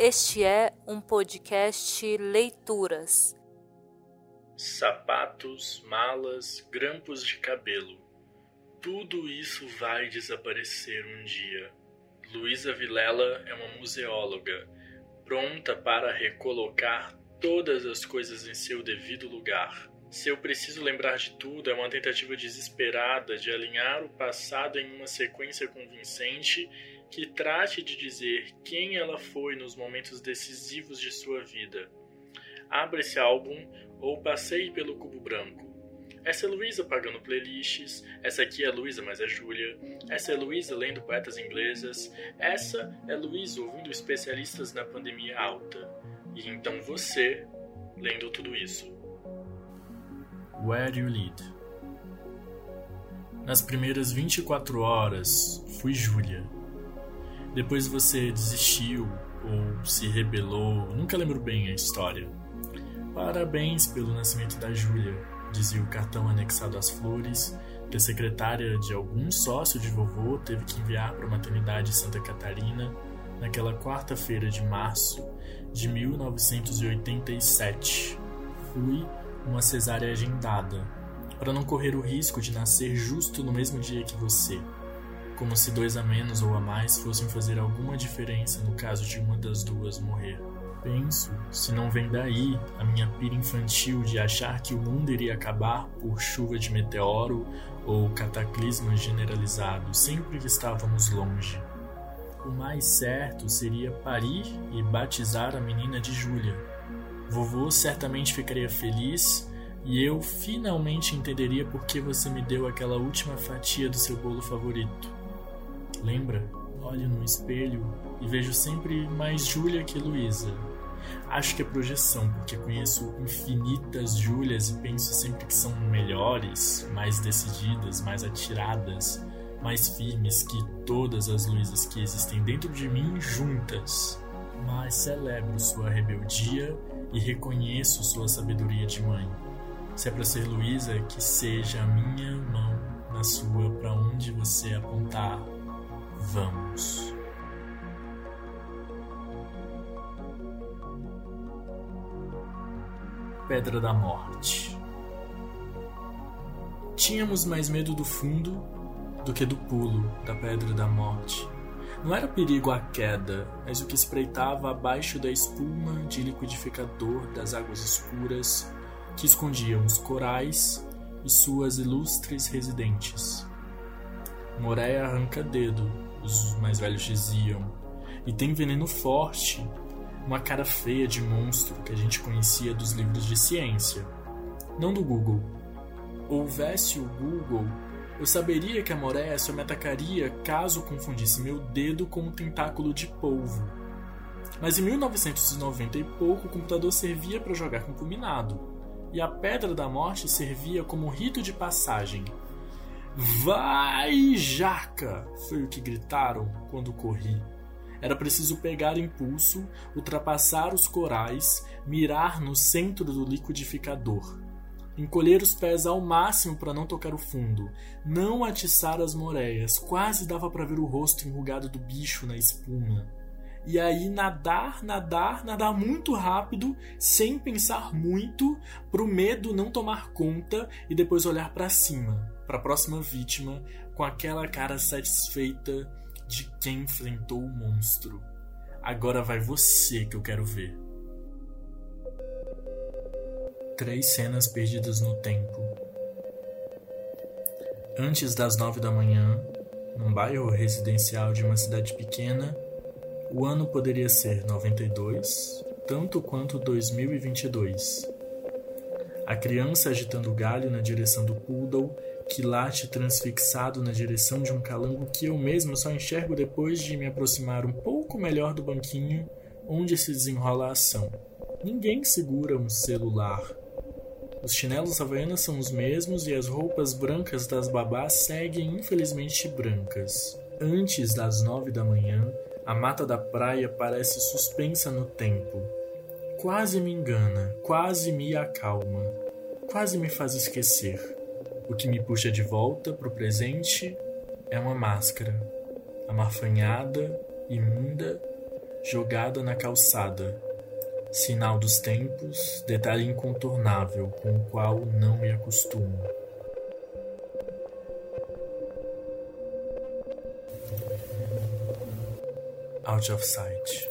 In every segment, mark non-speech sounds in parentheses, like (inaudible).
Este é um podcast Leituras. Sapatos, malas, grampos de cabelo. Tudo isso vai desaparecer um dia. Luísa Vilela é uma museóloga, pronta para recolocar todas as coisas em seu devido lugar. Se eu preciso lembrar de tudo, é uma tentativa desesperada de alinhar o passado em uma sequência convincente que trate de dizer quem ela foi nos momentos decisivos de sua vida. Abra esse álbum ou passeie pelo cubo branco. Essa é Luísa pagando playlists, essa aqui é Luísa, mas é Júlia. Essa é Luísa lendo poetas inglesas. Essa é Luísa ouvindo especialistas na pandemia alta. E então você lendo tudo isso. Where You Lead. Nas primeiras 24 horas, fui Júlia depois você desistiu ou se rebelou, nunca lembro bem a história. Parabéns pelo nascimento da Júlia, dizia o cartão anexado às flores que a secretária de algum sócio de vovô teve que enviar para a maternidade Santa Catarina naquela quarta-feira de março de 1987. Fui uma cesárea agendada, para não correr o risco de nascer justo no mesmo dia que você como se dois a menos ou a mais fossem fazer alguma diferença no caso de uma das duas morrer. Penso, se não vem daí a minha pira infantil de achar que o mundo iria acabar por chuva de meteoro ou cataclisma generalizado sempre que estávamos longe. O mais certo seria parir e batizar a menina de Júlia. Vovô certamente ficaria feliz e eu finalmente entenderia por que você me deu aquela última fatia do seu bolo favorito. Lembra? Olho no espelho e vejo sempre mais Júlia que Luísa. Acho que é projeção, porque conheço infinitas Júlias e penso sempre que são melhores, mais decididas, mais atiradas, mais firmes que todas as Luísas que existem dentro de mim juntas. Mas celebro sua rebeldia e reconheço sua sabedoria de mãe. Se é para ser Luísa, que seja a minha mão na sua para onde você apontar. Vamos. Pedra da Morte. Tínhamos mais medo do fundo do que do pulo da Pedra da Morte. Não era perigo a queda, mas o que espreitava abaixo da espuma de liquidificador das águas escuras que escondiam os corais e suas ilustres residentes. Moreia arranca dedo os mais velhos diziam. E tem veneno forte, uma cara feia de monstro que a gente conhecia dos livros de ciência, não do Google. Houvesse o Google, eu saberia que a Moréia só me atacaria caso confundisse meu dedo com um tentáculo de polvo. Mas em 1990 e pouco o computador servia para jogar com combinado, e a Pedra da Morte servia como rito de passagem Vai, jaca! Foi o que gritaram quando corri. Era preciso pegar impulso, ultrapassar os corais, mirar no centro do liquidificador. Encolher os pés ao máximo para não tocar o fundo, não atiçar as moreias, quase dava para ver o rosto enrugado do bicho na espuma. E aí nadar, nadar, nadar muito rápido, sem pensar muito, pro medo não tomar conta e depois olhar para cima para a próxima vítima com aquela cara satisfeita de quem enfrentou o monstro. Agora vai você que eu quero ver. Três cenas perdidas no tempo. Antes das nove da manhã, num bairro residencial de uma cidade pequena, o ano poderia ser 92, tanto quanto 2022. A criança agitando o galho na direção do poodle que late transfixado na direção de um calango que eu mesmo só enxergo depois de me aproximar um pouco melhor do banquinho onde se desenrola a ação. Ninguém segura um celular. Os chinelos havaianas são os mesmos e as roupas brancas das babás seguem infelizmente brancas. Antes das nove da manhã, a mata da praia parece suspensa no tempo. Quase me engana, quase me acalma, quase me faz esquecer. O que me puxa de volta para o presente é uma máscara, amarfanhada, imunda, jogada na calçada. Sinal dos tempos, detalhe incontornável com o qual não me acostumo. Out of Sight.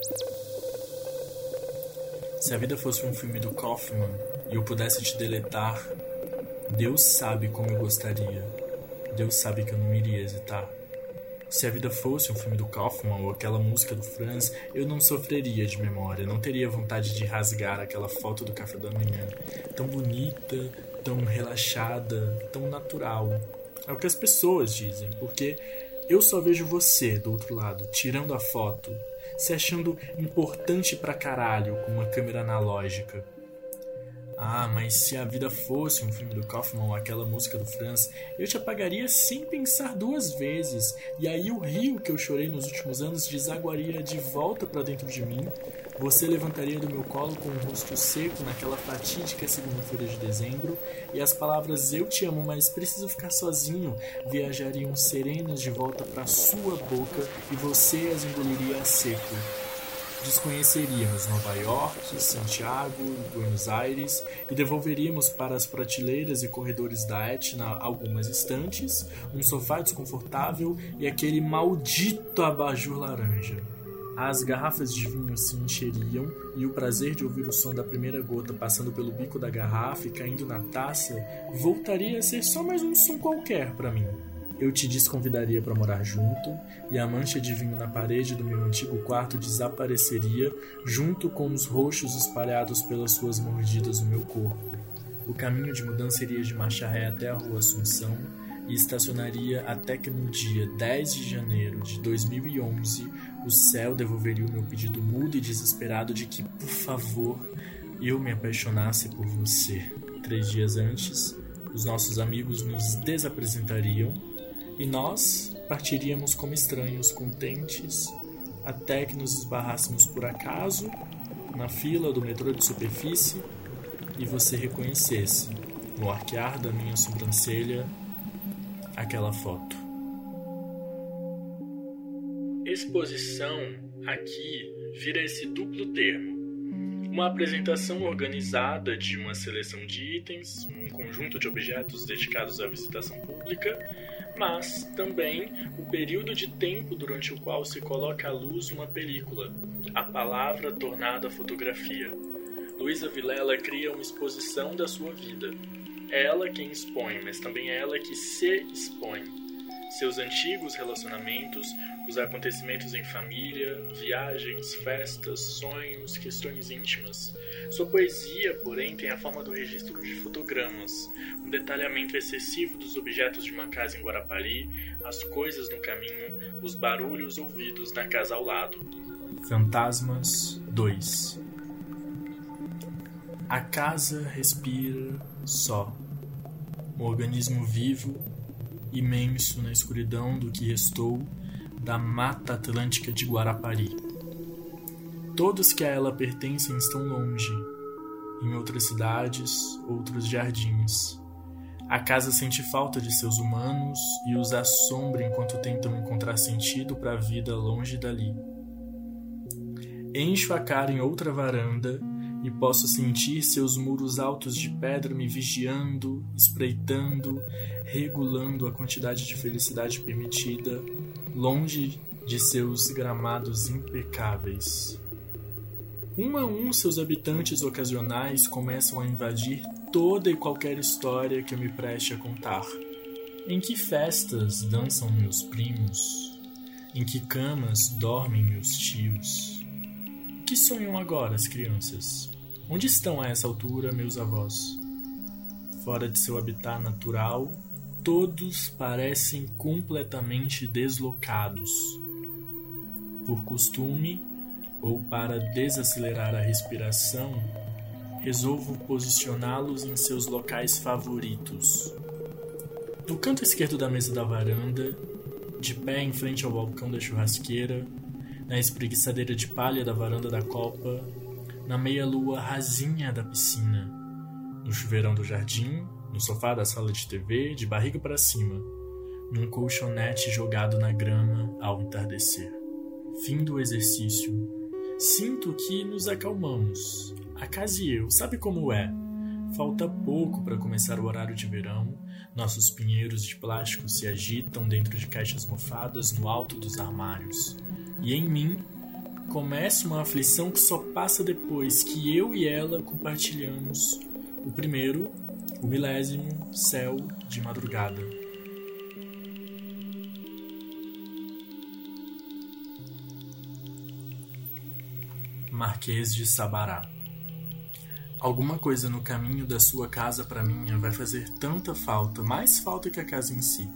Se a vida fosse um filme do Kaufman e eu pudesse te deletar, Deus sabe como eu gostaria. Deus sabe que eu não iria hesitar. Se a vida fosse um filme do Kaufman ou aquela música do Franz, eu não sofreria de memória, não teria vontade de rasgar aquela foto do café da manhã, tão bonita, tão relaxada, tão natural. É o que as pessoas dizem, porque eu só vejo você do outro lado, tirando a foto, se achando importante pra caralho com uma câmera analógica. Ah, mas se a vida fosse um filme do Kaufman aquela música do Franz, eu te apagaria sem pensar duas vezes. E aí o rio que eu chorei nos últimos anos desaguaria de volta para dentro de mim. Você levantaria do meu colo com o rosto seco naquela fatídica segunda-feira de dezembro, e as palavras eu te amo, mas preciso ficar sozinho viajariam serenas de volta para sua boca e você as engoliria a seco desconheceríamos Nova York, Santiago, Buenos Aires e devolveríamos para as prateleiras e corredores da Etna algumas estantes, um sofá desconfortável e aquele maldito abajur laranja. As garrafas de vinho se encheriam e o prazer de ouvir o som da primeira gota passando pelo bico da garrafa e caindo na taça voltaria a ser só mais um som qualquer para mim eu te desconvidaria para morar junto e a mancha de vinho na parede do meu antigo quarto desapareceria junto com os roxos espalhados pelas suas mordidas no meu corpo. O caminho de mudança iria de marcha ré até a rua Assunção e estacionaria até que no dia 10 de janeiro de 2011 o céu devolveria o meu pedido mudo e desesperado de que, por favor, eu me apaixonasse por você. Três dias antes, os nossos amigos nos desapresentariam e nós partiríamos como estranhos contentes até que nos esbarrássemos por acaso na fila do metrô de superfície e você reconhecesse no arquear da minha sobrancelha aquela foto. Exposição aqui vira esse duplo termo. Uma apresentação organizada de uma seleção de itens, um conjunto de objetos dedicados à visitação pública, mas também o período de tempo durante o qual se coloca à luz uma película, a palavra tornada fotografia. Luísa Vilela cria uma exposição da sua vida. É ela quem expõe, mas também é ela que se expõe. Seus antigos relacionamentos, os acontecimentos em família, viagens, festas, sonhos, questões íntimas. Sua poesia, porém, tem a forma do registro de fotogramas, um detalhamento excessivo dos objetos de uma casa em Guarapari, as coisas no caminho, os barulhos ouvidos na casa ao lado. Fantasmas 2 A casa respira só. Um organismo vivo, imenso na escuridão do que restou da Mata Atlântica de Guarapari. Todos que a ela pertencem estão longe, em outras cidades, outros jardins. A casa sente falta de seus humanos e os assombra enquanto tentam encontrar sentido para a vida longe dali. Encho a cara em outra varanda e posso sentir seus muros altos de pedra me vigiando, espreitando, regulando a quantidade de felicidade permitida, longe de seus gramados impecáveis. Um a um, seus habitantes ocasionais começam a invadir toda e qualquer história que eu me preste a contar. Em que festas dançam meus primos? Em que camas dormem meus tios? Que sonham agora as crianças? Onde estão a essa altura meus avós? Fora de seu habitat natural, todos parecem completamente deslocados. Por costume ou para desacelerar a respiração, resolvo posicioná-los em seus locais favoritos. No canto esquerdo da mesa da varanda, de pé em frente ao balcão da churrasqueira, na espreguiçadeira de palha da varanda da copa, na meia-lua rasinha da piscina, no chuveirão do jardim no sofá da sala de TV, de barriga para cima, num colchonete jogado na grama ao entardecer. Fim do exercício Sinto que nos acalmamos. A casa e eu, sabe como é? Falta pouco para começar o horário de verão. Nossos pinheiros de plástico se agitam dentro de caixas mofadas no alto dos armários. E em mim começa uma aflição que só passa depois que eu e ela compartilhamos o primeiro, o milésimo céu de madrugada. Marquês de Sabará Alguma coisa no caminho da sua casa para minha vai fazer tanta falta, mais falta que a casa em si.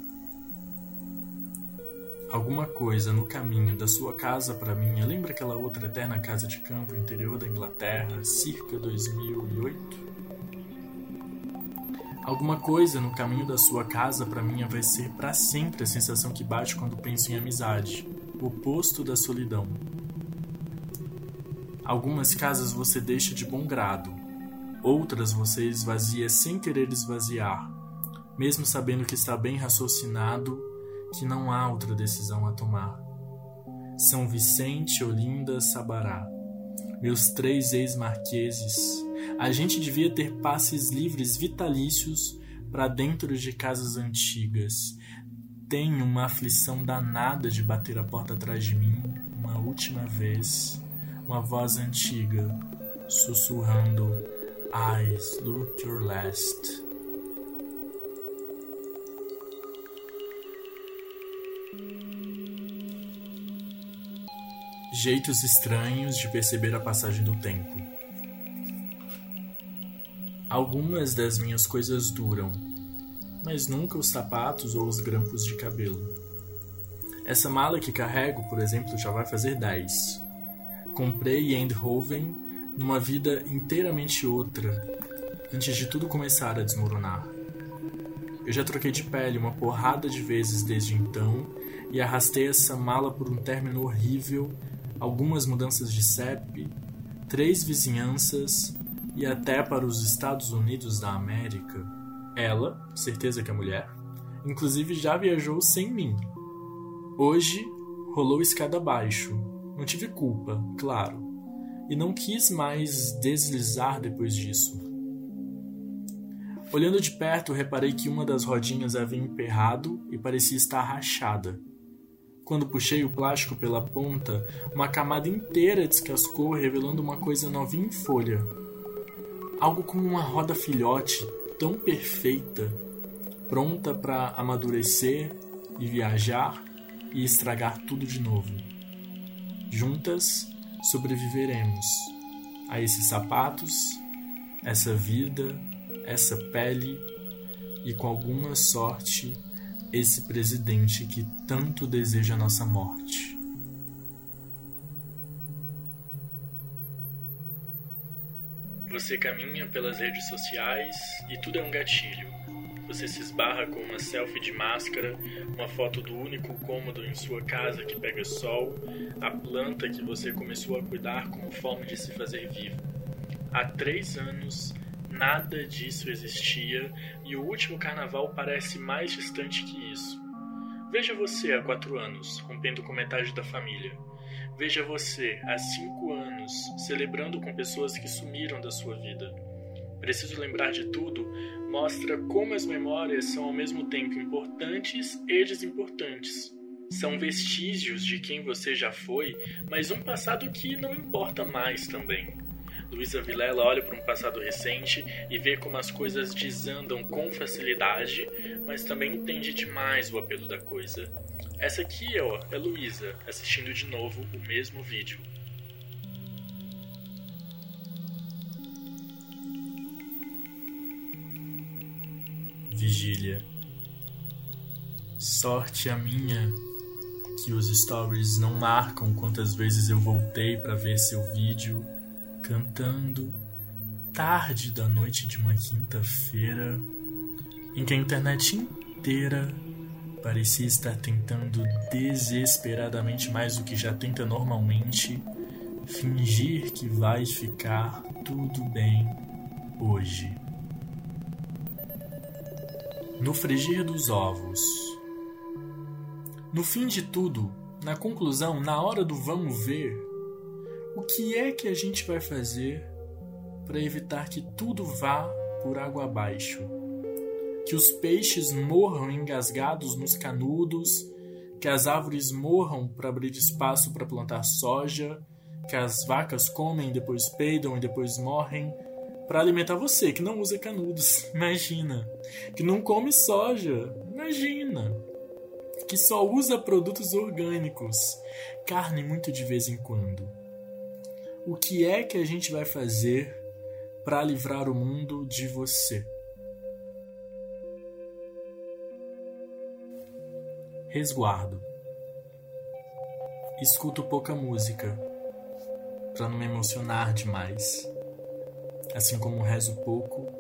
Alguma coisa no caminho da sua casa para minha lembra aquela outra eterna casa de campo interior da Inglaterra, circa 2008? Alguma coisa no caminho da sua casa para minha vai ser para sempre a sensação que bate quando penso em amizade, o oposto da solidão. Algumas casas você deixa de bom grado, Outras você esvazia sem querer esvaziar, mesmo sabendo que está bem raciocinado, que não há outra decisão a tomar. São Vicente, Olinda, Sabará. Meus três ex-marqueses. A gente devia ter passes livres vitalícios para dentro de casas antigas. Tenho uma aflição danada de bater a porta atrás de mim uma última vez. Uma voz antiga, sussurrando eyes, look your last. Jeitos estranhos de perceber a passagem do tempo. Algumas das minhas coisas duram, mas nunca os sapatos ou os grampos de cabelo. Essa mala que carrego, por exemplo, já vai fazer 10. Comprei em Eindhoven numa vida inteiramente outra, antes de tudo começar a desmoronar. Eu já troquei de pele uma porrada de vezes desde então e arrastei essa mala por um término horrível, algumas mudanças de CEP, três vizinhanças e até para os Estados Unidos da América. Ela, certeza que é mulher, inclusive já viajou sem mim. Hoje rolou escada abaixo. Não tive culpa, claro e não quis mais deslizar depois disso. Olhando de perto, reparei que uma das rodinhas havia emperrado e parecia estar rachada. Quando puxei o plástico pela ponta, uma camada inteira descascou, revelando uma coisa novinha em folha. Algo como uma roda filhote, tão perfeita, pronta para amadurecer e viajar e estragar tudo de novo. Juntas, sobreviveremos a esses sapatos, essa vida, essa pele e, com alguma sorte, esse presidente que tanto deseja nossa morte. Você caminha pelas redes sociais e tudo é um gatilho você se esbarra com uma selfie de máscara, uma foto do único cômodo em sua casa que pega sol, a planta que você começou a cuidar como forma de se fazer vivo. Há três anos, nada disso existia e o último carnaval parece mais distante que isso. Veja você há quatro anos, rompendo com metade da família. Veja você há cinco anos, celebrando com pessoas que sumiram da sua vida. Preciso lembrar de tudo mostra como as memórias são ao mesmo tempo importantes e desimportantes. São vestígios de quem você já foi, mas um passado que não importa mais também. Luísa Vilela olha para um passado recente e vê como as coisas desandam com facilidade, mas também entende demais o apelo da coisa. Essa aqui ó, é Luísa, assistindo de novo o mesmo vídeo. vigília. Sorte a minha que os stories não marcam quantas vezes eu voltei para ver seu vídeo cantando tarde da noite de uma quinta-feira em que a internet inteira parecia estar tentando desesperadamente mais do que já tenta normalmente fingir que vai ficar tudo bem hoje no frigir dos ovos. No fim de tudo, na conclusão, na hora do vamos ver, O que é que a gente vai fazer para evitar que tudo vá por água abaixo? Que os peixes morram engasgados nos canudos, que as árvores morram para abrir espaço para plantar soja, que as vacas comem, depois peidam e depois morrem para alimentar você que não usa canudos. (laughs) Imagina. Que não come soja. Imagina. Que só usa produtos orgânicos. Carne muito de vez em quando. O que é que a gente vai fazer para livrar o mundo de você? Resguardo. Escuto pouca música para não me emocionar demais assim como rezo pouco,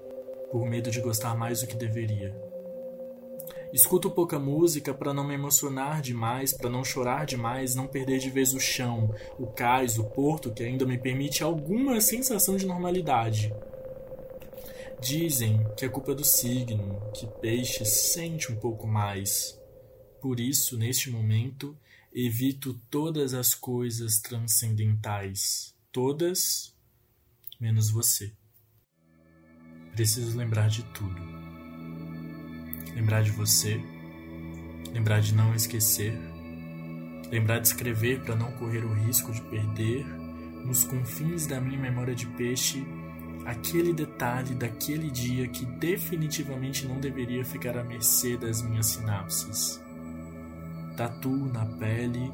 por medo de gostar mais do que deveria. Escuto pouca música para não me emocionar demais, para não chorar demais, não perder de vez o chão, o cais, o porto que ainda me permite alguma sensação de normalidade. Dizem que é culpa do signo, que peixe sente um pouco mais. Por isso, neste momento, evito todas as coisas transcendentais. Todas, menos você. Preciso lembrar de tudo. Lembrar de você, lembrar de não esquecer, lembrar de escrever para não correr o risco de perder, nos confins da minha memória de peixe, aquele detalhe daquele dia que definitivamente não deveria ficar à mercê das minhas sinapses. Tatuo na pele,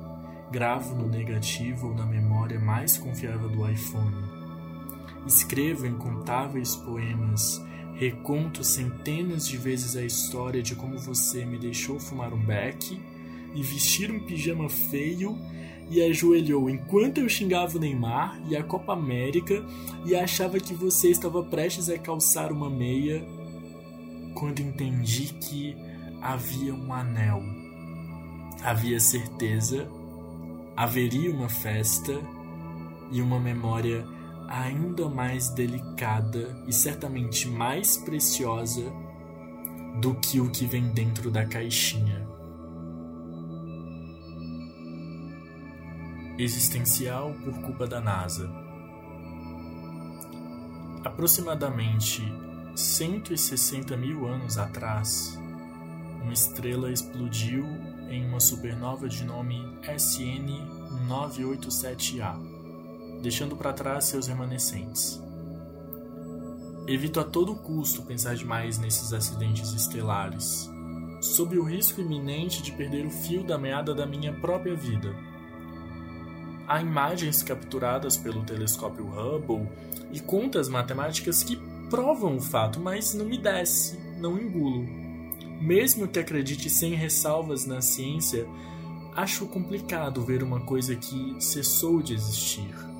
gravo no negativo ou na memória mais confiável do iPhone Escrevo incontáveis poemas, reconto centenas de vezes a história de como você me deixou fumar um beck e vestir um pijama feio e ajoelhou enquanto eu xingava o Neymar e a Copa América e achava que você estava prestes a calçar uma meia quando entendi que havia um anel. Havia certeza, haveria uma festa e uma memória ainda mais delicada e certamente mais preciosa do que o que vem dentro da caixinha. Existencial por culpa da NASA. Aproximadamente 160 mil anos atrás, uma estrela explodiu em uma supernova de nome SN 987A deixando para trás seus remanescentes. Evito a todo custo pensar demais nesses acidentes estelares, sob o risco iminente de perder o fio da meada da minha própria vida. Há imagens capturadas pelo telescópio Hubble e contas matemáticas que provam o fato, mas não me desce, não engulo. Mesmo que acredite sem ressalvas na ciência, acho complicado ver uma coisa que cessou de existir.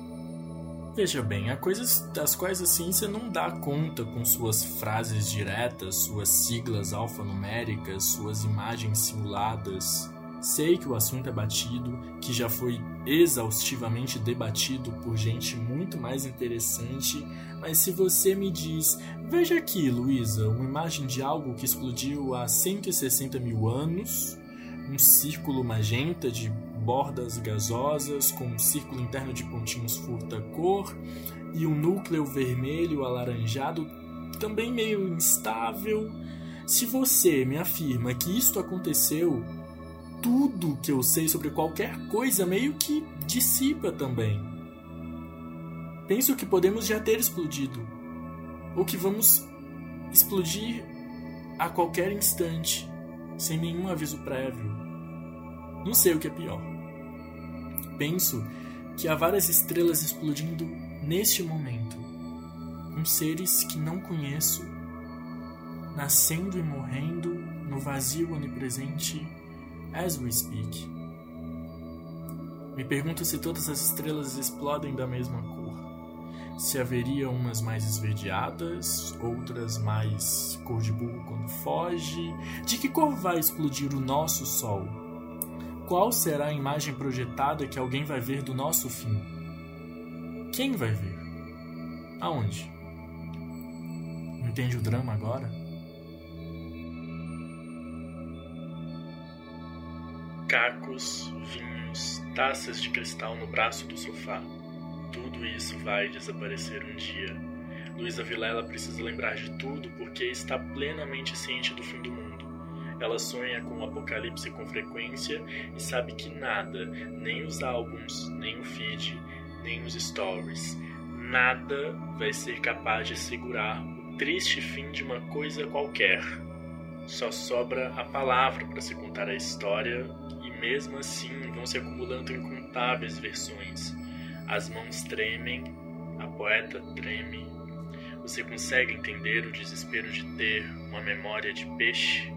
Veja bem, há coisas das quais a ciência não dá conta com suas frases diretas, suas siglas alfanuméricas, suas imagens simuladas. Sei que o assunto é batido, que já foi exaustivamente debatido por gente muito mais interessante, mas se você me diz, veja aqui, Luísa, uma imagem de algo que explodiu há 160 mil anos, um círculo magenta de bordas gasosas com um círculo interno de pontinhos furta-cor e um núcleo vermelho alaranjado também meio instável. Se você me afirma que isto aconteceu, tudo que eu sei sobre qualquer coisa meio que dissipa também. Penso que podemos já ter explodido, ou que vamos explodir a qualquer instante, sem nenhum aviso prévio. Não sei o que é pior penso que há várias estrelas explodindo neste momento, com seres que não conheço, nascendo e morrendo no vazio onipresente as we speak. Me pergunto se todas as estrelas explodem da mesma cor. Se haveria umas mais esverdeadas, outras mais cor de burro quando foge. De que cor vai explodir o nosso Sol? Qual será a imagem projetada que alguém vai ver do nosso fim? Quem vai ver? Aonde? Entende o drama agora? Cacos, vinhos, taças de cristal no braço do sofá. Tudo isso vai desaparecer um dia. Luísa Vilela precisa lembrar de tudo porque está plenamente ciente do fim do mundo. Ela sonha com o apocalipse com frequência e sabe que nada, nem os álbuns, nem o feed, nem os stories, nada vai ser capaz de segurar o triste fim de uma coisa qualquer. Só sobra a palavra para se contar a história e mesmo assim vão se acumulando incontáveis versões. As mãos tremem, a poeta treme. Você consegue entender o desespero de ter uma memória de peixe?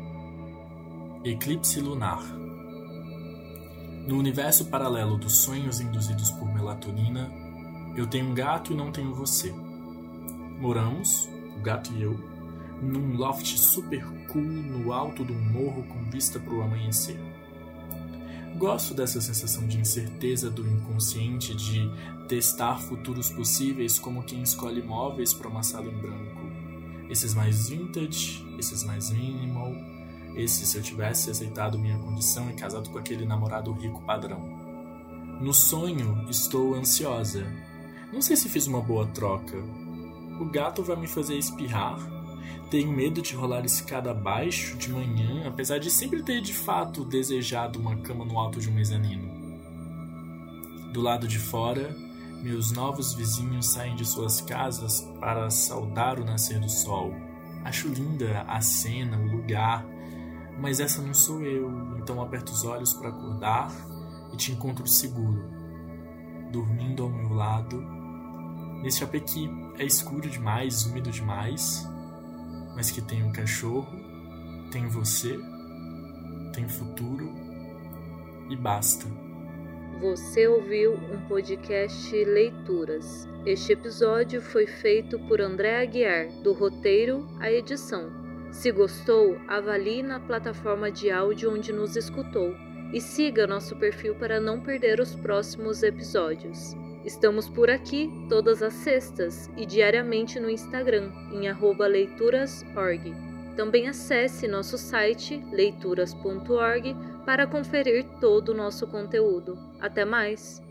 Eclipse lunar. No universo paralelo dos sonhos induzidos por melatonina, eu tenho um gato e não tenho você. Moramos, o gato e eu, num loft super cool no alto de um morro com vista para o amanhecer. Gosto dessa sensação de incerteza do inconsciente de testar futuros possíveis como quem escolhe móveis para uma sala em branco. Esses mais vintage, esses mais minimal, esses se eu tivesse aceitado minha condição e casado com aquele namorado rico padrão. No sonho, estou ansiosa. Não sei se fiz uma boa troca. O gato vai me fazer espirrar tenho medo de rolar escada abaixo de manhã, apesar de sempre ter de fato desejado uma cama no alto de um mezanino. Do lado de fora, meus novos vizinhos saem de suas casas para saudar o nascer do sol. Acho linda a cena, o lugar, mas essa não sou eu, então aperto os olhos para acordar e te encontro seguro, dormindo ao meu lado. Neste apê que é escuro demais, úmido demais, mas que tem um cachorro, tem você, tem futuro e basta. Você ouviu um podcast Leituras. Este episódio foi feito por André Aguiar, do roteiro à edição. Se gostou, avalie na plataforma de áudio onde nos escutou e siga nosso perfil para não perder os próximos episódios. Estamos por aqui todas as sextas e diariamente no Instagram, em leiturasorg. Também acesse nosso site leituras.org para conferir todo o nosso conteúdo. Até mais!